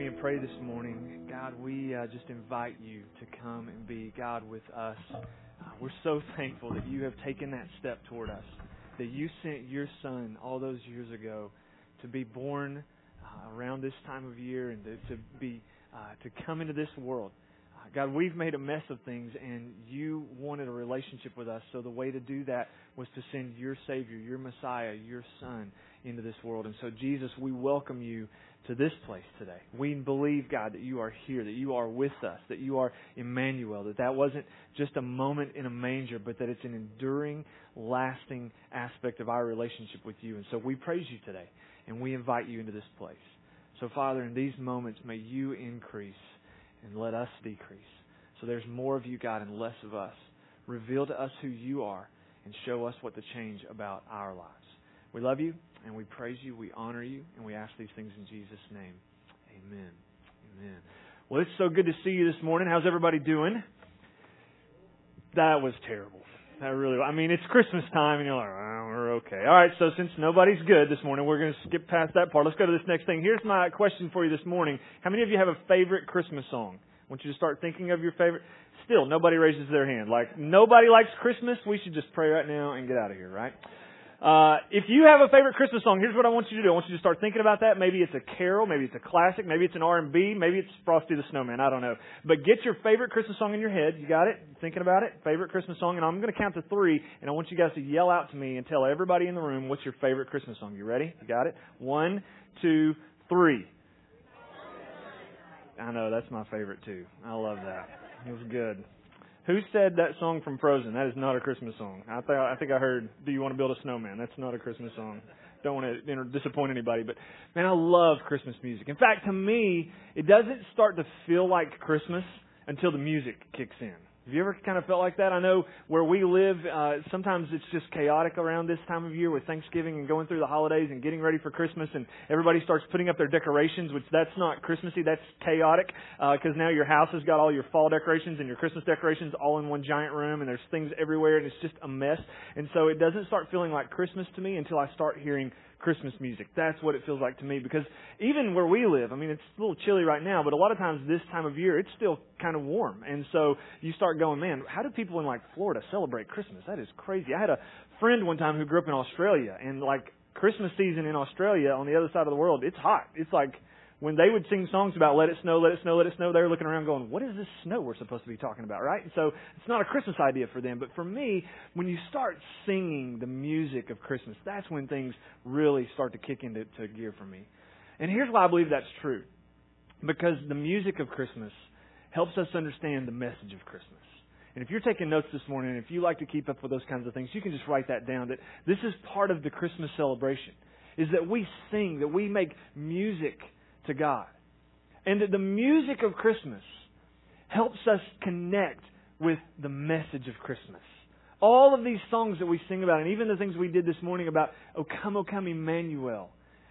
me and pray this morning. God, we uh, just invite you to come and be God with us. Uh, we're so thankful that you have taken that step toward us, that you sent your son all those years ago to be born uh, around this time of year and to, to be uh, to come into this world. Uh, God, we've made a mess of things, and you wanted a relationship with us. So the way to do that was to send your Savior, your Messiah, your Son into this world. And so, Jesus, we welcome you to this place today. We believe, God, that you are here, that you are with us, that you are Emmanuel, that that wasn't just a moment in a manger, but that it's an enduring, lasting aspect of our relationship with you. And so we praise you today, and we invite you into this place. So, Father, in these moments, may you increase and let us decrease. So there's more of you, God, and less of us. Reveal to us who you are and show us what to change about our lives. We love you and we praise you, we honor you, and we ask these things in Jesus' name. Amen. Amen. Well, it's so good to see you this morning. How's everybody doing? That was terrible. That really, I mean, it's Christmas time, and you're like, oh, we're okay. All right, so since nobody's good this morning, we're going to skip past that part. Let's go to this next thing. Here's my question for you this morning. How many of you have a favorite Christmas song? I want you to start thinking of your favorite. Still, nobody raises their hand. Like, nobody likes Christmas. We should just pray right now and get out of here, right? Uh, if you have a favorite Christmas song, here's what I want you to do. I want you to start thinking about that. Maybe it's a carol, maybe it's a classic, maybe it's an R&B, maybe it's Frosty the Snowman. I don't know. But get your favorite Christmas song in your head. You got it? Thinking about it? Favorite Christmas song. And I'm going to count to three, and I want you guys to yell out to me and tell everybody in the room what's your favorite Christmas song. You ready? You got it? One, two, three. I know, that's my favorite too. I love that. It was good. Who said that song from Frozen? That is not a Christmas song. I think I think I heard "Do You Want to Build a Snowman?" That's not a Christmas song. Don't want to disappoint anybody, but man, I love Christmas music. In fact, to me, it doesn't start to feel like Christmas until the music kicks in. Have you ever kind of felt like that? I know where we live, uh, sometimes it's just chaotic around this time of year with Thanksgiving and going through the holidays and getting ready for Christmas, and everybody starts putting up their decorations, which that's not Christmassy, that's chaotic, because uh, now your house has got all your fall decorations and your Christmas decorations all in one giant room, and there's things everywhere, and it's just a mess. And so it doesn't start feeling like Christmas to me until I start hearing Christmas music. That's what it feels like to me because even where we live, I mean, it's a little chilly right now, but a lot of times this time of year, it's still kind of warm. And so you start going, man, how do people in like Florida celebrate Christmas? That is crazy. I had a friend one time who grew up in Australia and like Christmas season in Australia on the other side of the world, it's hot. It's like when they would sing songs about let it snow, let it snow, let it snow, they were looking around going, what is this snow we're supposed to be talking about, right? And so it's not a Christmas idea for them. But for me, when you start singing the music of Christmas, that's when things really start to kick into to gear for me. And here's why I believe that's true. Because the music of Christmas helps us understand the message of Christmas. And if you're taking notes this morning, and if you like to keep up with those kinds of things, you can just write that down that this is part of the Christmas celebration. Is that we sing, that we make music to God. And that the music of Christmas helps us connect with the message of Christmas. All of these songs that we sing about, and even the things we did this morning about, O come, O come, Emmanuel,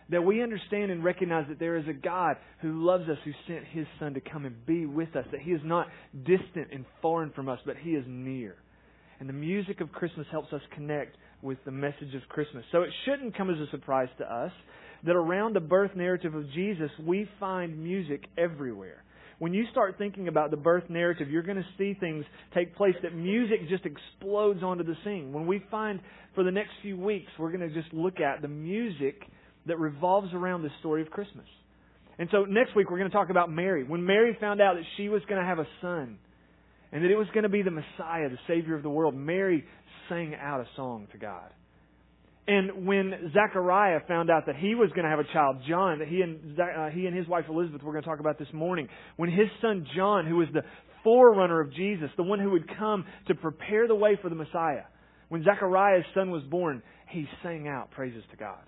that we understand and recognize that there is a God who loves us, who sent His Son to come and be with us, that He is not distant and foreign from us, but He is near. And the music of Christmas helps us connect with the message of Christmas. So it shouldn't come as a surprise to us that around the birth narrative of Jesus, we find music everywhere. When you start thinking about the birth narrative, you're going to see things take place that music just explodes onto the scene. When we find for the next few weeks, we're going to just look at the music that revolves around the story of Christmas. And so next week, we're going to talk about Mary. When Mary found out that she was going to have a son and that it was going to be the Messiah, the Savior of the world, Mary sang out a song to God. And when Zechariah found out that he was going to have a child, John, that he and uh, he and his wife Elizabeth we're going to talk about this morning, when his son John, who was the forerunner of Jesus, the one who would come to prepare the way for the Messiah, when Zechariah's son was born, he sang out praises to God.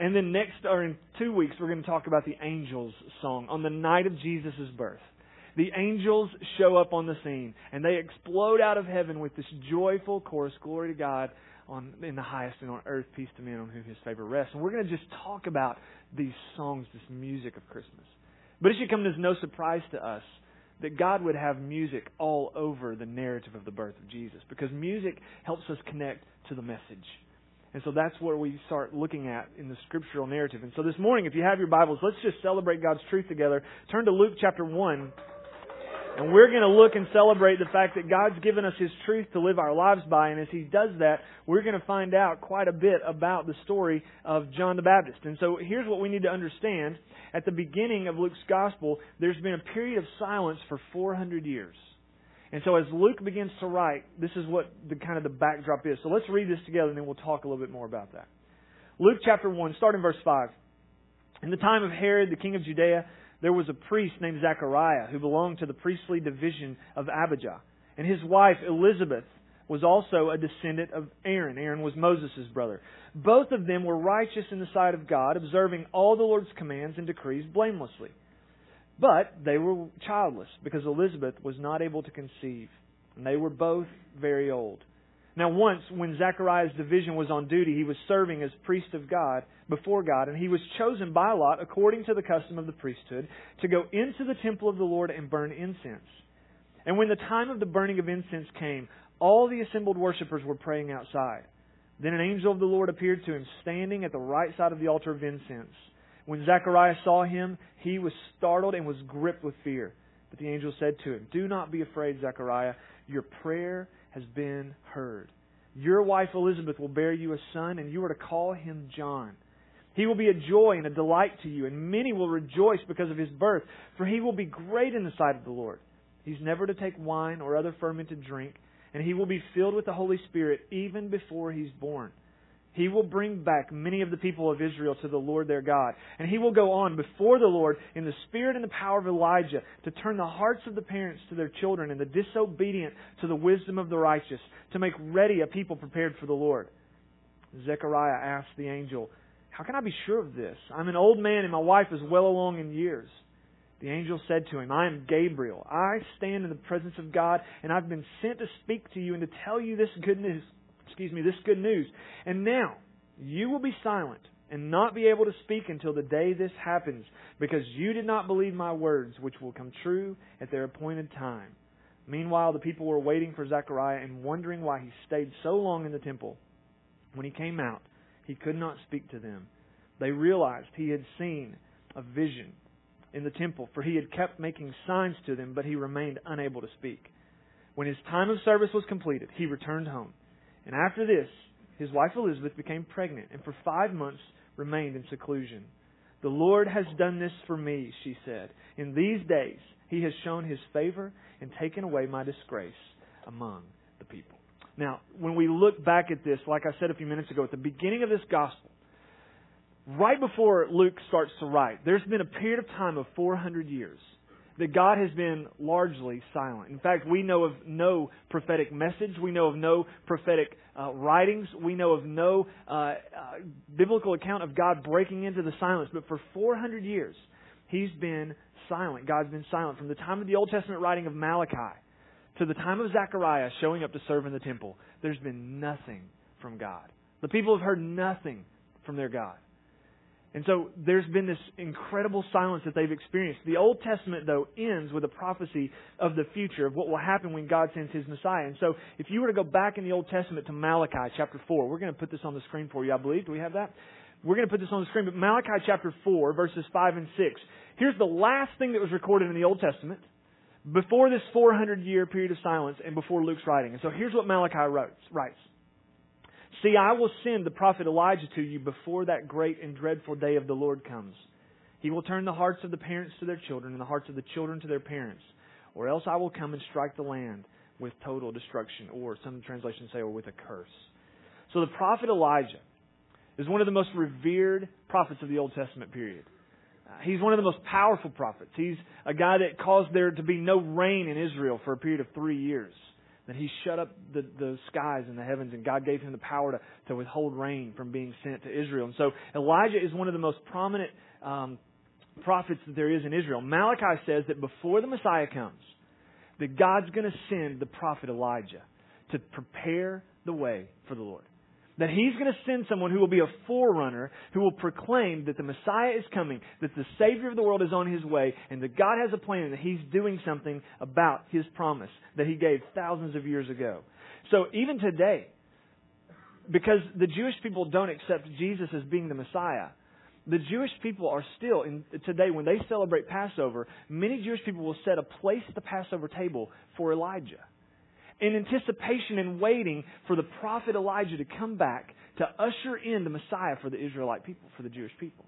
And then next, or in two weeks, we're going to talk about the angels' song on the night of Jesus' birth. The angels show up on the scene and they explode out of heaven with this joyful chorus, Glory to God on in the highest and on earth, peace to men on whom his favor rests. And we're going to just talk about these songs, this music of Christmas. But it should come as no surprise to us that God would have music all over the narrative of the birth of Jesus because music helps us connect to the message. And so that's where we start looking at in the scriptural narrative. And so this morning, if you have your Bibles, let's just celebrate God's truth together. Turn to Luke chapter 1. And we're going to look and celebrate the fact that God's given us His truth to live our lives by. And as He does that, we're going to find out quite a bit about the story of John the Baptist. And so here's what we need to understand. At the beginning of Luke's gospel, there's been a period of silence for 400 years. And so as Luke begins to write, this is what the kind of the backdrop is. So let's read this together and then we'll talk a little bit more about that. Luke chapter 1, starting verse 5. In the time of Herod, the king of Judea, there was a priest named Zechariah who belonged to the priestly division of Abijah. And his wife, Elizabeth, was also a descendant of Aaron. Aaron was Moses' brother. Both of them were righteous in the sight of God, observing all the Lord's commands and decrees blamelessly. But they were childless because Elizabeth was not able to conceive, and they were both very old. Now, once when Zechariah's division was on duty, he was serving as priest of God before God, and he was chosen by lot, according to the custom of the priesthood, to go into the temple of the Lord and burn incense. And when the time of the burning of incense came, all the assembled worshippers were praying outside. Then an angel of the Lord appeared to him, standing at the right side of the altar of incense. When Zechariah saw him, he was startled and was gripped with fear. But the angel said to him, Do not be afraid, Zechariah. Your prayer has been heard. Your wife Elizabeth will bear you a son, and you are to call him John. He will be a joy and a delight to you, and many will rejoice because of his birth, for he will be great in the sight of the Lord. He's never to take wine or other fermented drink, and he will be filled with the Holy Spirit even before he's born. He will bring back many of the people of Israel to the Lord their God. And he will go on before the Lord in the spirit and the power of Elijah to turn the hearts of the parents to their children and the disobedient to the wisdom of the righteous, to make ready a people prepared for the Lord. Zechariah asked the angel, How can I be sure of this? I'm an old man and my wife is well along in years. The angel said to him, I am Gabriel. I stand in the presence of God, and I've been sent to speak to you and to tell you this good news excuse me, this good news. And now, you will be silent and not be able to speak until the day this happens, because you did not believe my words, which will come true at their appointed time. Meanwhile, the people were waiting for Zechariah and wondering why he stayed so long in the temple. When he came out, he could not speak to them. They realized he had seen a vision in the temple, for he had kept making signs to them, but he remained unable to speak. When his time of service was completed, he returned home. And after this, his wife Elizabeth became pregnant and for five months remained in seclusion. The Lord has done this for me, she said. In these days, he has shown his favor and taken away my disgrace among the people. Now, when we look back at this, like I said a few minutes ago, at the beginning of this gospel, right before Luke starts to write, there's been a period of time of 400 years that God has been largely silent. In fact, we know of no prophetic message. We know of no prophetic uh, writings. We know of no uh, uh, biblical account of God breaking into the silence. But for 400 years, He's been silent. God's been silent. From the time of the Old Testament writing of Malachi to the time of Zechariah showing up to serve in the temple, there's been nothing from God. The people have heard nothing from their God. And so there's been this incredible silence that they've experienced. The Old Testament, though, ends with a prophecy of the future, of what will happen when God sends His Messiah. And so if you were to go back in the Old Testament to Malachi chapter 4, we're going to put this on the screen for you, I believe. Do we have that? We're going to put this on the screen. But Malachi chapter 4, verses 5 and 6. Here's the last thing that was recorded in the Old Testament before this 400 year period of silence and before Luke's writing. And so here's what Malachi writes. See, I will send the prophet Elijah to you before that great and dreadful day of the Lord comes. He will turn the hearts of the parents to their children and the hearts of the children to their parents, or else I will come and strike the land with total destruction, or some translations say, or with a curse. So the prophet Elijah is one of the most revered prophets of the Old Testament period. Uh, he's one of the most powerful prophets. He's a guy that caused there to be no rain in Israel for a period of three years that he shut up the, the skies and the heavens, and God gave him the power to, to withhold rain from being sent to Israel. And so Elijah is one of the most prominent um, prophets that there is in Israel. Malachi says that before the Messiah comes, that God's going to send the prophet Elijah to prepare the way for the Lord. That he's going to send someone who will be a forerunner, who will proclaim that the Messiah is coming, that the Savior of the world is on his way, and that God has a plan, and that he's doing something about his promise that he gave thousands of years ago. So even today, because the Jewish people don't accept Jesus as being the Messiah. The Jewish people are still, in, today, when they celebrate Passover, many Jewish people will set a place at the Passover table for Elijah in anticipation and waiting for the prophet Elijah to come back to usher in the Messiah for the Israelite people, for the Jewish people.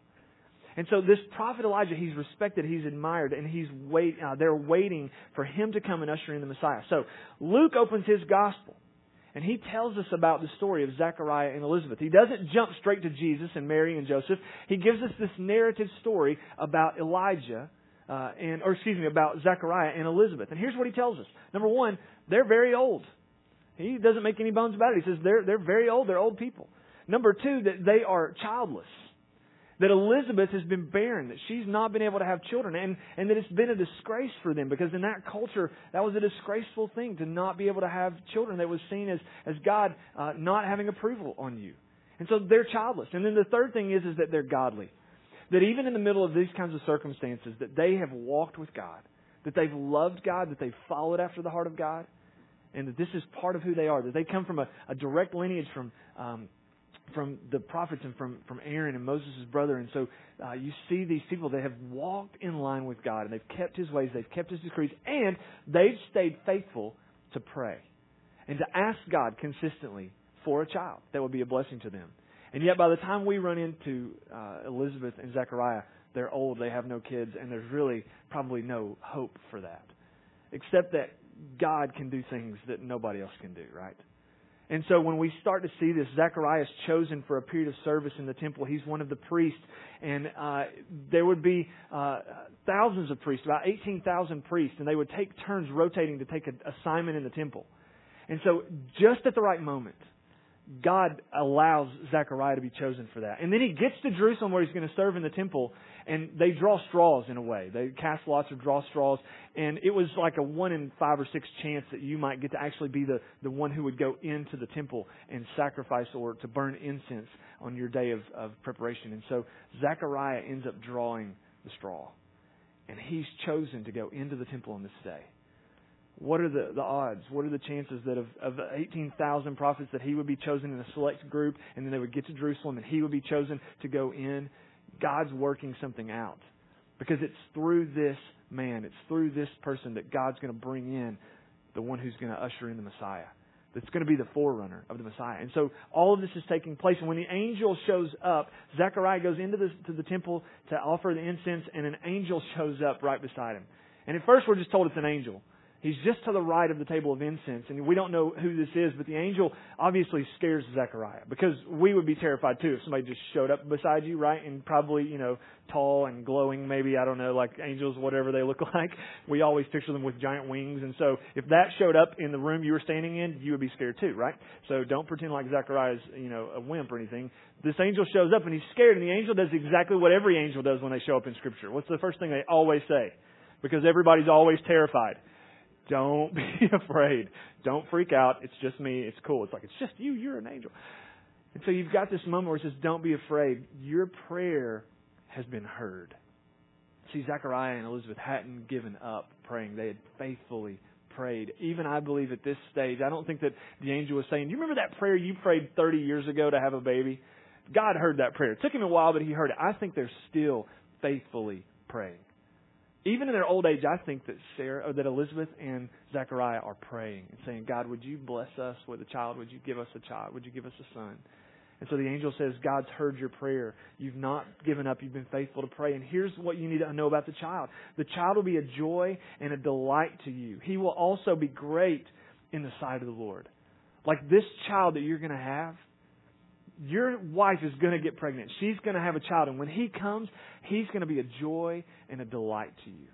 And so this prophet Elijah, he's respected, he's admired, and he's wait, uh, they're waiting for him to come and usher in the Messiah. So Luke opens his gospel, and he tells us about the story of Zechariah and Elizabeth. He doesn't jump straight to Jesus and Mary and Joseph. He gives us this narrative story about Elijah, uh, and or excuse me, about Zechariah and Elizabeth. And here's what he tells us. Number one, they're very old. He doesn't make any bones about it. He says they're they're very old. They're old people. Number two, that they are childless that Elizabeth has been barren, that she's not been able to have children, and, and that it's been a disgrace for them because in that culture, that was a disgraceful thing to not be able to have children. That was seen as, as God uh, not having approval on you. And so they're childless. And then the third thing is, is that they're godly. That even in the middle of these kinds of circumstances, that they have walked with God, that they've loved God, that they've followed after the heart of God, and that this is part of who they are, that they come from a, a direct lineage from um, from the prophets and from, from Aaron and Moses' brother. And so uh, you see these people that have walked in line with God and they've kept his ways, they've kept his decrees, and they've stayed faithful to pray and to ask God consistently for a child that would be a blessing to them. And yet, by the time we run into uh, Elizabeth and Zechariah, they're old, they have no kids, and there's really probably no hope for that. Except that God can do things that nobody else can do, right? And so when we start to see this, Zechariah is chosen for a period of service in the temple. He's one of the priests. And uh, there would be uh, thousands of priests, about 18,000 priests, and they would take turns rotating to take an assignment in the temple. And so just at the right moment, God allows Zechariah to be chosen for that. And then he gets to Jerusalem where he's going to serve in the temple, and they draw straws in a way. They cast lots or draw straws, and it was like a one in five or six chance that you might get to actually be the, the one who would go into the temple and sacrifice or to burn incense on your day of, of preparation. And so Zechariah ends up drawing the straw, and he's chosen to go into the temple on this day. What are the, the odds? What are the chances that of, of 18,000 prophets that he would be chosen in a select group and then they would get to Jerusalem and he would be chosen to go in? God's working something out. Because it's through this man, it's through this person that God's going to bring in the one who's going to usher in the Messiah. That's going to be the forerunner of the Messiah. And so all of this is taking place. And when the angel shows up, Zechariah goes into the, to the temple to offer the incense, and an angel shows up right beside him. And at first we're just told it's an angel. He's just to the right of the table of incense, and we don't know who this is, but the angel obviously scares Zechariah because we would be terrified too if somebody just showed up beside you, right? And probably, you know, tall and glowing, maybe, I don't know, like angels, whatever they look like. We always picture them with giant wings, and so if that showed up in the room you were standing in, you would be scared too, right? So don't pretend like Zechariah's, you know, a wimp or anything. This angel shows up and he's scared, and the angel does exactly what every angel does when they show up in Scripture. What's the first thing they always say? Because everybody's always terrified don't be afraid. Don't freak out. It's just me. It's cool. It's like, it's just you. You're an angel. And so you've got this moment where it says, don't be afraid. Your prayer has been heard. See, Zechariah and Elizabeth hadn't given up praying. They had faithfully prayed. Even I believe at this stage, I don't think that the angel was saying, Do you remember that prayer you prayed 30 years ago to have a baby? God heard that prayer. It took him a while, but he heard it. I think they're still faithfully praying even in their old age, I think that Sarah, or that Elizabeth and Zechariah are praying and saying, God, would you bless us with a child? Would you give us a child? Would you give us a son? And so the angel says, God's heard your prayer. You've not given up. You've been faithful to pray. And here's what you need to know about the child. The child will be a joy and a delight to you. He will also be great in the sight of the Lord. Like this child that you're going to have, your wife is going to get pregnant. She's going to have a child. And when he comes, he's going to be a joy and a delight to you.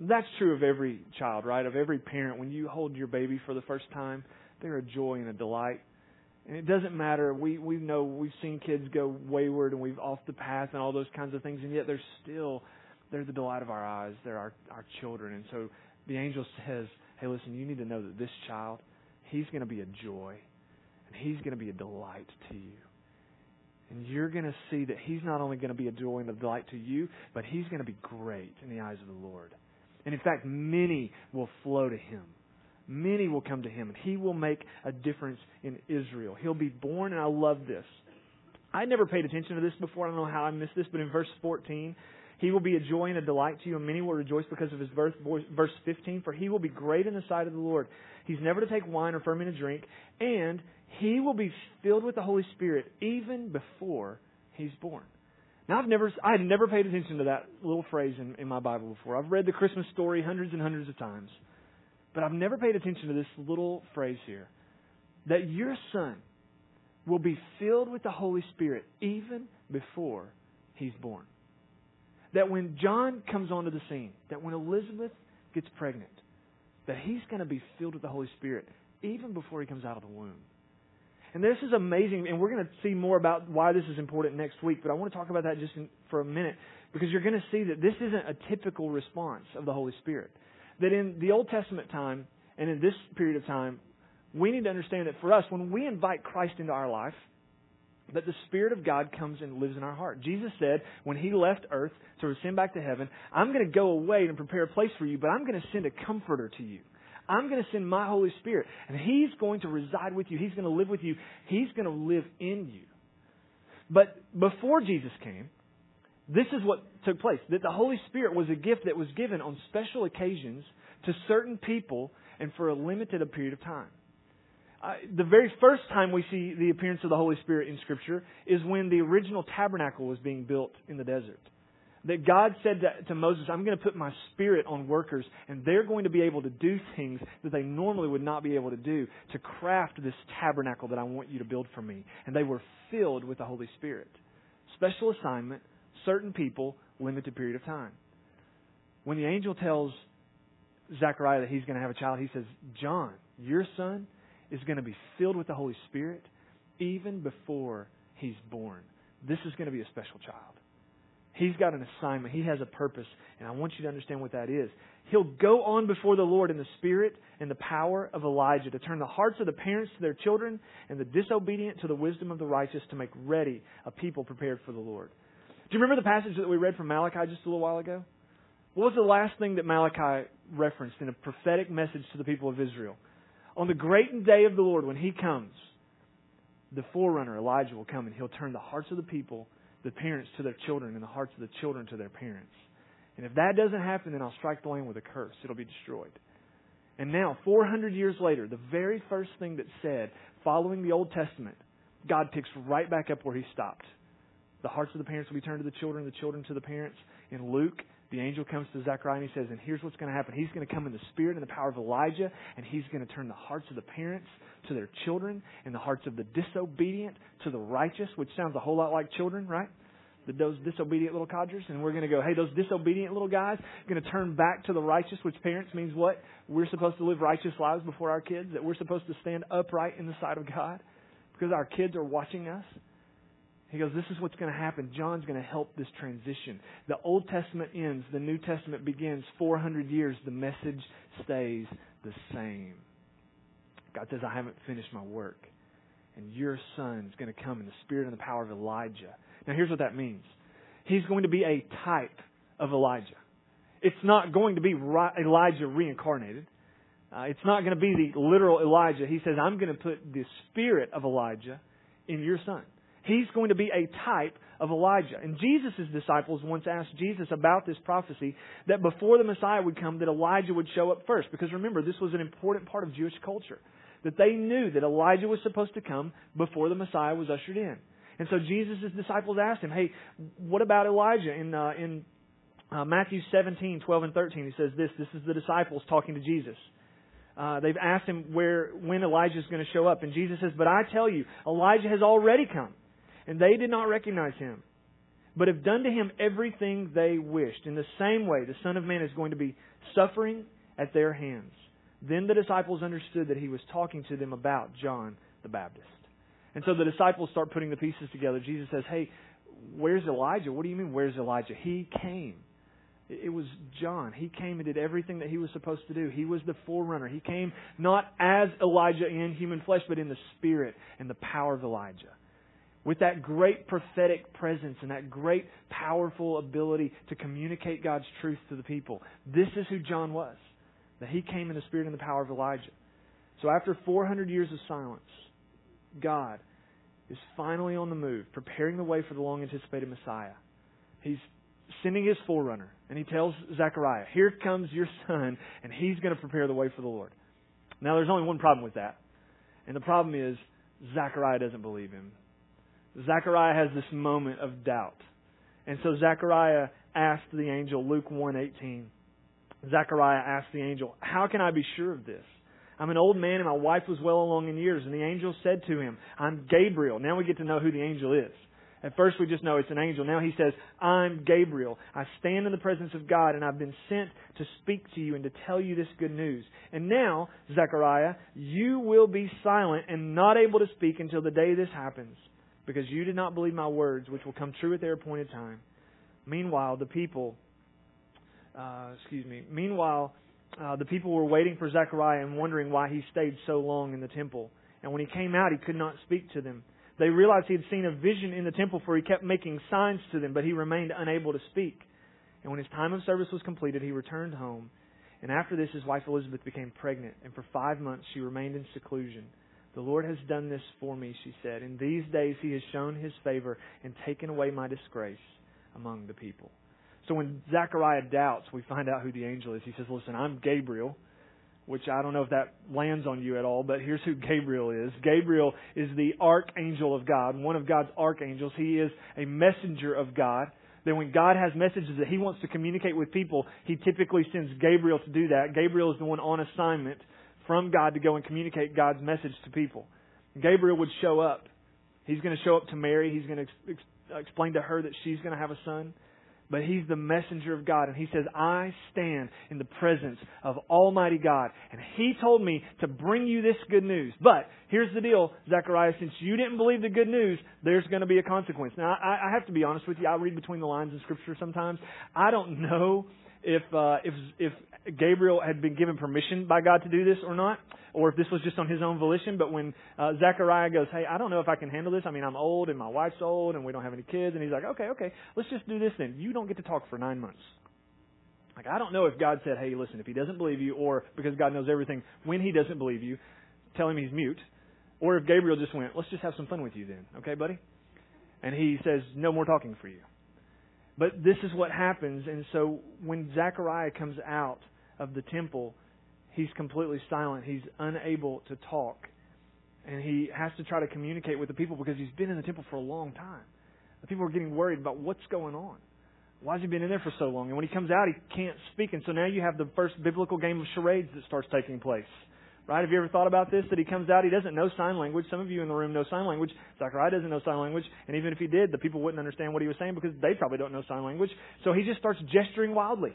That's true of every child, right? Of every parent. When you hold your baby for the first time, they're a joy and a delight. And it doesn't matter. We we know we've seen kids go wayward and we've off the path and all those kinds of things, and yet they're still they're the delight of our eyes. They're our our children. And so the angel says, "Hey, listen, you need to know that this child, he's going to be a joy and He's going to be a delight to you. And you're going to see that He's not only going to be a joy and a delight to you, but He's going to be great in the eyes of the Lord. And in fact, many will flow to Him. Many will come to him, and he will make a difference in Israel. He'll be born, and I love this. I never paid attention to this before. I don't know how I missed this, but in verse 14, he will be a joy and a delight to you, and many will rejoice because of his birth. Verse 15, for he will be great in the sight of the Lord. He's never to take wine or fermented drink, and he will be filled with the Holy Spirit even before he's born. Now I've never I had never paid attention to that little phrase in, in my Bible before. I've read the Christmas story hundreds and hundreds of times. But I've never paid attention to this little phrase here. That your son will be filled with the Holy Spirit even before he's born that when John comes onto the scene, that when Elizabeth gets pregnant, that he's going to be filled with the Holy Spirit even before he comes out of the womb. And this is amazing, and we're going to see more about why this is important next week, but I want to talk about that just in, for a minute because you're going to see that this isn't a typical response of the Holy Spirit. That in the Old Testament time and in this period of time, we need to understand that for us, when we invite Christ into our life, that the Spirit of God comes and lives in our heart. Jesus said when He left earth to ascend back to heaven, I'm going to go away and prepare a place for you, but I'm going to send a comforter to you. I'm going to send my Holy Spirit, and He's going to reside with you. He's going to live with you. He's going to live in you. But before Jesus came, this is what took place. That the Holy Spirit was a gift that was given on special occasions to certain people and for a limited period of time uh, the very first time we see the appearance of the Holy Spirit in Scripture is when the original tabernacle was being built in the desert. That God said to, to Moses, I'm going to put my spirit on workers, and they're going to be able to do things that they normally would not be able to do to craft this tabernacle that I want you to build for me. And they were filled with the Holy Spirit. Special assignment, certain people, limited period of time. When the angel tells Zechariah that he's going to have a child, he says, John, your son, is going to be filled with the Holy Spirit even before he's born. This is going to be a special child. He's got an assignment. He has a purpose, and I want you to understand what that is. He'll go on before the Lord in the spirit and the power of Elijah to turn the hearts of the parents to their children and the disobedient to the wisdom of the righteous to make ready a people prepared for the Lord. Do you remember the passage that we read from Malachi just a little while ago? What was the last thing that Malachi referenced in a prophetic message to the people of Israel? On the great day of the Lord, when He comes, the forerunner, Elijah, will come and He'll turn the hearts of the people, the parents to their children, and the hearts of the children to their parents. And if that doesn't happen, then I'll strike the land with a curse. It'll be destroyed. And now, 400 years later, the very first thing that's said following the Old Testament, God picks right back up where He stopped. The hearts of the parents will be turned to the children, the children to the parents. In Luke, the angel comes to Zechariah and he says, and here's what's going to happen. He's going to come in the spirit and the power of Elijah, and he's going to turn the hearts of the parents to their children, and the hearts of the disobedient to the righteous, which sounds a whole lot like children, right? Those disobedient little codgers, and we're going to go, hey, those disobedient little guys going to turn back to the righteous, which parents means what? We're supposed to live righteous lives before our kids, that we're supposed to stand upright in the sight of God because our kids are watching us. He goes, This is what's going to happen. John's going to help this transition. The Old Testament ends, the New Testament begins. 400 years, the message stays the same. God says, I haven't finished my work. And your son's going to come in the spirit and the power of Elijah. Now, here's what that means He's going to be a type of Elijah. It's not going to be Elijah reincarnated. Uh, it's not going to be the literal Elijah. He says, I'm going to put the spirit of Elijah in your son. He's going to be a type of Elijah. And Jesus' disciples once asked Jesus about this prophecy that before the Messiah would come, that Elijah would show up first. Because remember, this was an important part of Jewish culture. That they knew that Elijah was supposed to come before the Messiah was ushered in. And so Jesus' disciples asked him, hey, what about Elijah? In, uh, in uh, Matthew 17, 12 and 13, he says this. This is the disciples talking to Jesus. Uh, they've asked him where, when Elijah is going to show up. And Jesus says, but I tell you, Elijah has already come and they did not recognize him, but have done to him everything they wished. In the same way, the Son of Man is going to be suffering at their hands. Then the disciples understood that he was talking to them about John the Baptist. And so the disciples start putting the pieces together. Jesus says, Hey, where's Elijah? What do you mean, where's Elijah? He came. It was John. He came and did everything that he was supposed to do. He was the forerunner. He came not as Elijah in human flesh, but in the spirit and the power of Elijah with that great prophetic presence and that great powerful ability to communicate God's truth to the people. This is who John was. That he came in the spirit and the power of Elijah. So after 400 years of silence, God is finally on the move, preparing the way for the long anticipated Messiah. He's sending his forerunner, and he tells Zechariah, Here comes your son, and he's going to prepare the way for the Lord. Now, there's only one problem with that, and the problem is Zechariah doesn't believe him. Zechariah has this moment of doubt. And so Zechariah asked the angel, Luke 1:18. Zechariah asked the angel, How can I be sure of this? I'm an old man and my wife was well along in years. And the angel said to him, I'm Gabriel. Now we get to know who the angel is. At first we just know it's an angel. Now he says, I'm Gabriel. I stand in the presence of God and I've been sent to speak to you and to tell you this good news. And now, Zechariah, you will be silent and not able to speak until the day this happens because you did not believe my words, which will come true at their appointed time. Meanwhile, the people, uh, excuse me, meanwhile, uh, the people were waiting for Zechariah and wondering why he stayed so long in the temple. And when he came out, he could not speak to them. They realized he had seen a vision in the temple, for he kept making signs to them, but he remained unable to speak. And when his time of service was completed, he returned home. And after this, his wife Elizabeth became pregnant, and for five months she remained in seclusion. The Lord has done this for me, she said. In these days he has shown his favor and taken away my disgrace among the people. So when Zechariah doubts, we find out who the angel is. He says, Listen, I'm Gabriel, which I don't know if that lands on you at all, but here's who Gabriel is. Gabriel is the archangel of God, one of God's archangels. He is a messenger of God. Then when God has messages that he wants to communicate with people, he typically sends Gabriel to do that. Gabriel is the one on assignment from God to go and communicate God's message to people. Gabriel would show up. He's going to show up to Mary. He's going to ex- explain to her that she's going to have a son. But he's the messenger of God. And he says, I stand in the presence of Almighty God. And he told me to bring you this good news. But here's the deal, Zechariah, since you didn't believe the good news, there's going to be a consequence. Now, I, I have to be honest with you. I read between the lines in Scripture sometimes. I don't know if uh, if if Gabriel had been given permission by God to do this or not, or if this was just on his own volition. But when uh, Zechariah goes, "Hey, I don't know if I can handle this. I mean, I'm old and my wife's old and we don't have any kids," and he's like, "Okay, okay, let's just do this then. You don't get to talk for nine months." Like I don't know if God said, "Hey, listen, if he doesn't believe you," or because God knows everything, when he doesn't believe you, tell him he's mute, or if Gabriel just went, "Let's just have some fun with you then, okay, buddy?" And he says, "No more talking for you." But this is what happens. And so when Zechariah comes out of the temple, he's completely silent. He's unable to talk. And he has to try to communicate with the people because he's been in the temple for a long time. The people are getting worried about what's going on. Why has he been in there for so long? And when he comes out, he can't speak. And so now you have the first biblical game of charades that starts taking place. Right? Have you ever thought about this? That he comes out, he doesn't know sign language. Some of you in the room know sign language. Zechariah doesn't know sign language. And even if he did, the people wouldn't understand what he was saying because they probably don't know sign language. So he just starts gesturing wildly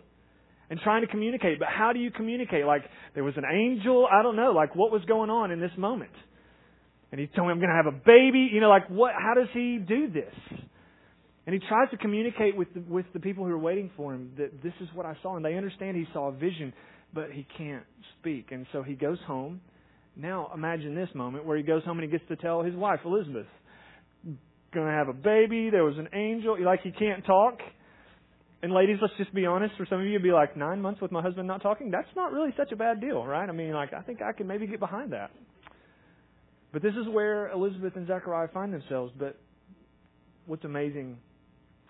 and trying to communicate. But how do you communicate? Like, there was an angel. I don't know. Like, what was going on in this moment? And he told me, I'm going to have a baby. You know, like, what, how does he do this? And he tries to communicate with the, with the people who are waiting for him that this is what I saw. And they understand he saw a vision but he can't speak. And so he goes home. Now imagine this moment where he goes home and he gets to tell his wife, Elizabeth, gonna have a baby, there was an angel, like he can't talk. And ladies, let's just be honest, for some of you it'd be like nine months with my husband not talking, that's not really such a bad deal, right? I mean like I think I can maybe get behind that. But this is where Elizabeth and Zechariah find themselves. But what's amazing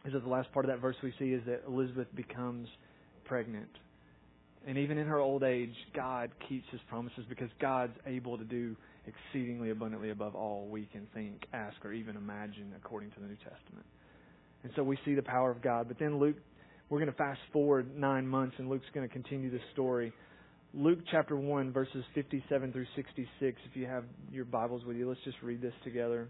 is that the last part of that verse we see is that Elizabeth becomes pregnant. And even in her old age, God keeps his promises because God's able to do exceedingly abundantly above all we can think, ask, or even imagine according to the New Testament. And so we see the power of God. But then Luke, we're going to fast forward nine months, and Luke's going to continue the story. Luke chapter 1, verses 57 through 66. If you have your Bibles with you, let's just read this together.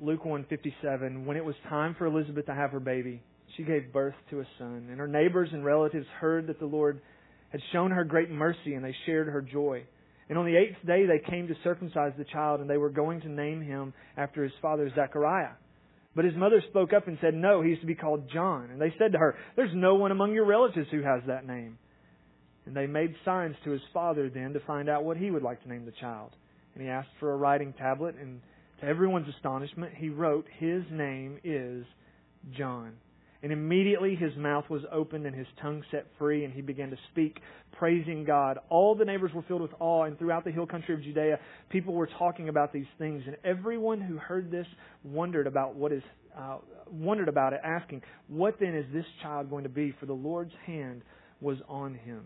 Luke 1:57 When it was time for Elizabeth to have her baby, she gave birth to a son. And her neighbors and relatives heard that the Lord had shown her great mercy, and they shared her joy. And on the eighth day they came to circumcise the child, and they were going to name him after his father Zechariah. But his mother spoke up and said, No, he to be called John. And they said to her, There's no one among your relatives who has that name. And they made signs to his father then to find out what he would like to name the child. And he asked for a writing tablet, and to everyone's astonishment, he wrote, His name is John. And immediately his mouth was opened and his tongue set free, and he began to speak, praising God. All the neighbors were filled with awe, and throughout the hill country of Judea, people were talking about these things. And everyone who heard this wondered about what is, uh, wondered about it, asking, "What then is this child going to be?" For the Lord's hand was on him.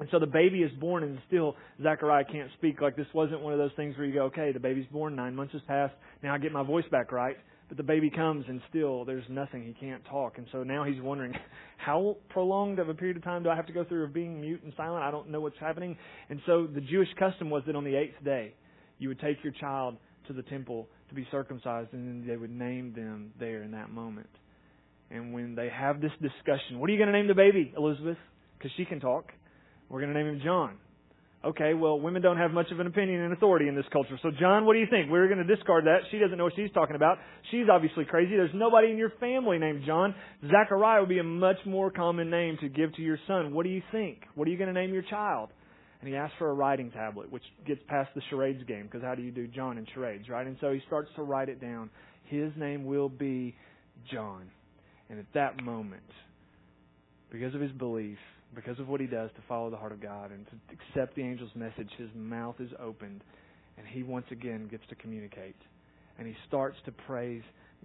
And so the baby is born, and still Zechariah can't speak. Like this wasn't one of those things where you go, "Okay, the baby's born, nine months has passed, now I get my voice back right." But the baby comes and still there's nothing. He can't talk. And so now he's wondering, how prolonged of a period of time do I have to go through of being mute and silent? I don't know what's happening. And so the Jewish custom was that on the eighth day, you would take your child to the temple to be circumcised and then they would name them there in that moment. And when they have this discussion, what are you going to name the baby, Elizabeth? Because she can talk. We're going to name him John. Okay, well, women don't have much of an opinion and authority in this culture. So, John, what do you think? We're going to discard that. She doesn't know what she's talking about. She's obviously crazy. There's nobody in your family named John. Zechariah would be a much more common name to give to your son. What do you think? What are you going to name your child? And he asks for a writing tablet, which gets past the charades game, because how do you do John in charades, right? And so he starts to write it down. His name will be John. And at that moment, because of his belief, because of what he does to follow the heart of God and to accept the angel's message, his mouth is opened and he once again gets to communicate. And he starts to praise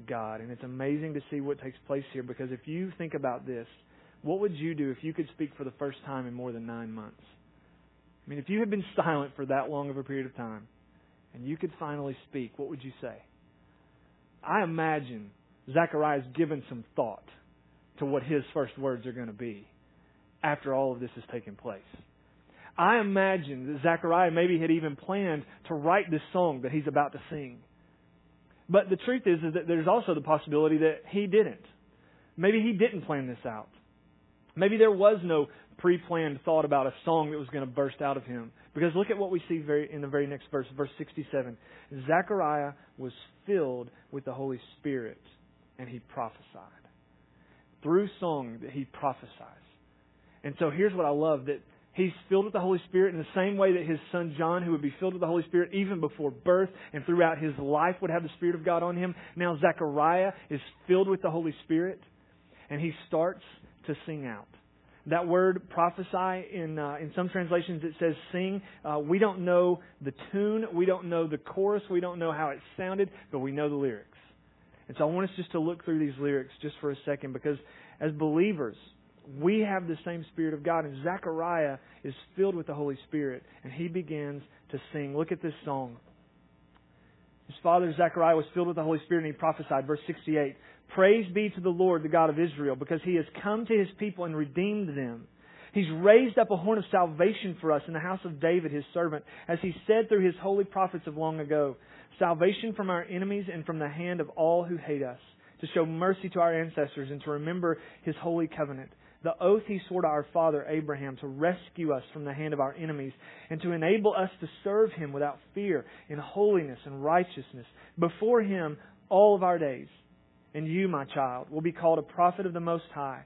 God. And it's amazing to see what takes place here because if you think about this, what would you do if you could speak for the first time in more than nine months? I mean, if you had been silent for that long of a period of time and you could finally speak, what would you say? I imagine Zechariah's given some thought to what his first words are going to be after all of this has taken place. I imagine that Zechariah maybe had even planned to write this song that he's about to sing. But the truth is, is that there's also the possibility that he didn't. Maybe he didn't plan this out. Maybe there was no pre-planned thought about a song that was going to burst out of him. Because look at what we see very, in the very next verse, verse 67. Zechariah was filled with the Holy Spirit, and he prophesied. Through song, that he prophesied. And so here's what I love that he's filled with the Holy Spirit in the same way that his son John, who would be filled with the Holy Spirit even before birth and throughout his life, would have the Spirit of God on him. Now Zechariah is filled with the Holy Spirit, and he starts to sing out. That word prophesy in uh, in some translations it says sing. Uh, we don't know the tune, we don't know the chorus, we don't know how it sounded, but we know the lyrics. And so I want us just to look through these lyrics just for a second because as believers, we have the same Spirit of God. And Zechariah is filled with the Holy Spirit, and he begins to sing. Look at this song. His father Zechariah was filled with the Holy Spirit, and he prophesied. Verse 68 Praise be to the Lord, the God of Israel, because he has come to his people and redeemed them. He's raised up a horn of salvation for us in the house of David, his servant, as he said through his holy prophets of long ago salvation from our enemies and from the hand of all who hate us, to show mercy to our ancestors and to remember his holy covenant the oath he swore to our father Abraham to rescue us from the hand of our enemies and to enable us to serve him without fear in holiness and righteousness before him all of our days. And you, my child, will be called a prophet of the Most High.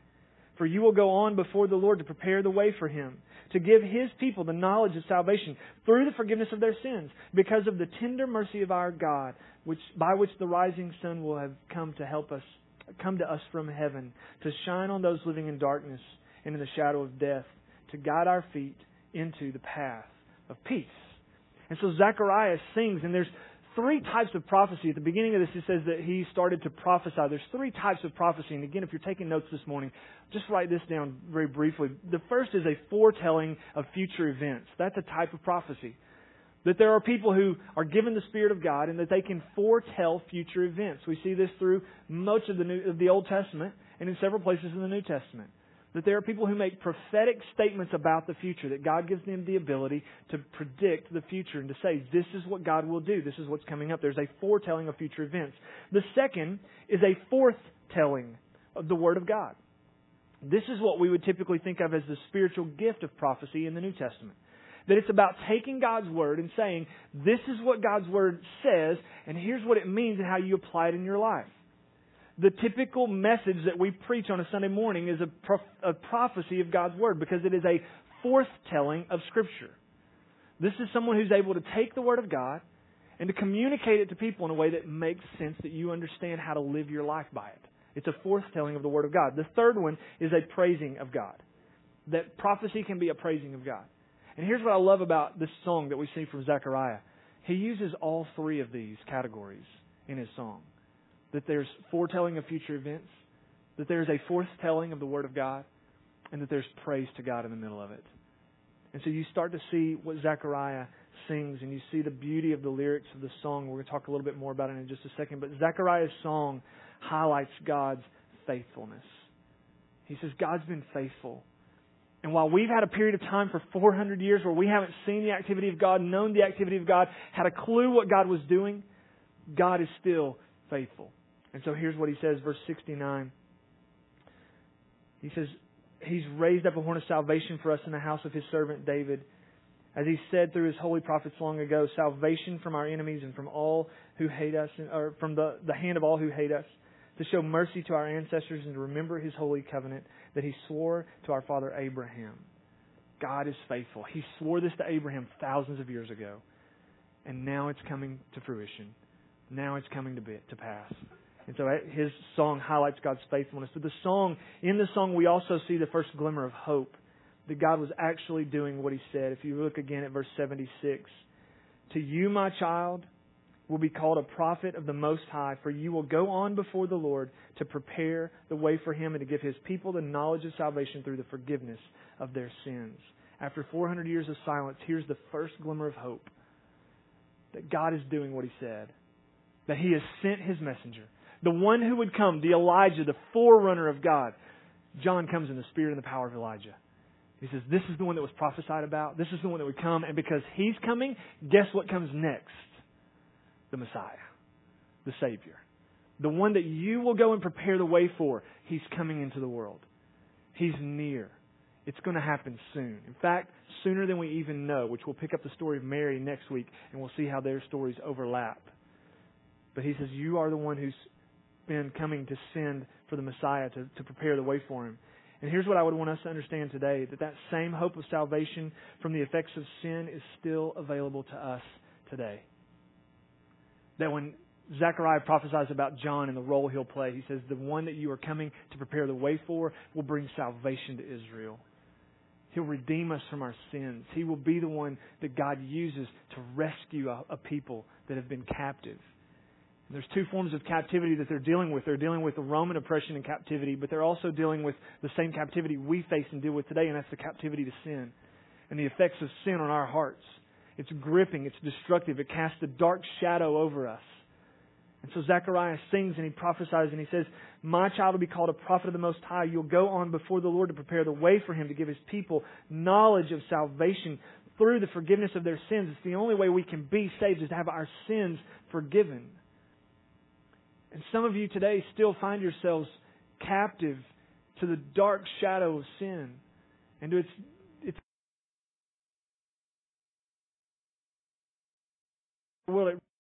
For you will go on before the Lord to prepare the way for him, to give his people the knowledge of salvation through the forgiveness of their sins, because of the tender mercy of our God, which, by which the rising sun will have come to help us come to us from heaven to shine on those living in darkness and in the shadow of death, to guide our feet into the path of peace. And so Zechariah sings, and there's three types of prophecy. At the beginning of this, it says that he started to prophesy. There's three types of prophecy. And again, if you're taking notes this morning, just write this down very briefly. The first is a foretelling of future events. That's a type of prophecy. That there are people who are given the Spirit of God and that they can foretell future events. We see this through much of the, New, of the Old Testament and in several places in the New Testament. That there are people who make prophetic statements about the future, that God gives them the ability to predict the future and to say, this is what God will do, this is what's coming up. There's a foretelling of future events. The second is a forthtelling of the Word of God. This is what we would typically think of as the spiritual gift of prophecy in the New Testament. That it's about taking God's Word and saying, this is what God's Word says, and here's what it means and how you apply it in your life. The typical message that we preach on a Sunday morning is a, a prophecy of God's Word because it is a forthtelling of Scripture. This is someone who's able to take the Word of God and to communicate it to people in a way that makes sense that you understand how to live your life by it It's a forthtelling of the Word of God. The third one is a praising of God. That prophecy can be a praising of God. And here's what I love about this song that we see from Zechariah. He uses all three of these categories in his song. That there's foretelling of future events, that there's a forthtelling of the Word of God, and that there's praise to God in the middle of it. And so you start to see what Zechariah sings and you see the beauty of the lyrics of the song. We're going to talk a little bit more about it in just a second. But Zechariah's song highlights God's faithfulness. He says, God's been faithful. And while we've had a period of time for 400 years where we haven't seen the activity of God, known the activity of God, had a clue what God was doing, God is still faithful. And so here's what he says, verse 69. He says, He's raised up a horn of salvation for us in the house of His servant David. As He said through His holy prophets long ago, salvation from our enemies and from all who hate us, or from the, the hand of all who hate us, to show mercy to our ancestors and to remember His holy covenant that He swore to our father Abraham. God is faithful. He swore this to Abraham thousands of years ago, and now it's coming to fruition. Now it's coming to, be, to pass. And so uh, his song highlights God's faithfulness. But the song, in the song, we also see the first glimmer of hope that God was actually doing what he said. If you look again at verse 76, to you, my child, will be called a prophet of the Most High, for you will go on before the Lord to prepare the way for him and to give his people the knowledge of salvation through the forgiveness of their sins. After 400 years of silence, here's the first glimmer of hope that God is doing what he said, that he has sent his messenger the one who would come, the Elijah, the forerunner of God. John comes in the spirit and the power of Elijah. He says, This is the one that was prophesied about. This is the one that would come. And because he's coming, guess what comes next? The Messiah, the Savior. The one that you will go and prepare the way for. He's coming into the world. He's near. It's going to happen soon. In fact, sooner than we even know, which we'll pick up the story of Mary next week and we'll see how their stories overlap. But he says, You are the one who's been coming to send for the Messiah to, to prepare the way for him. And here's what I would want us to understand today that that same hope of salvation from the effects of sin is still available to us today. That when Zechariah prophesies about John and the role he'll play, he says, The one that you are coming to prepare the way for will bring salvation to Israel. He'll redeem us from our sins. He will be the one that God uses to rescue a, a people that have been captive. And There's two forms of captivity that they're dealing with. They're dealing with the Roman oppression and captivity, but they're also dealing with the same captivity we face and deal with today, and that's the captivity to sin and the effects of sin on our hearts. It's gripping, it's destructive, it casts a dark shadow over us. And so Zechariah sings and he prophesies and he says, My child will be called a prophet of the Most High. You'll go on before the Lord to prepare the way for him to give his people knowledge of salvation through the forgiveness of their sins. It's the only way we can be saved is to have our sins forgiven. And some of you today still find yourselves captive to the dark shadow of sin and to its will it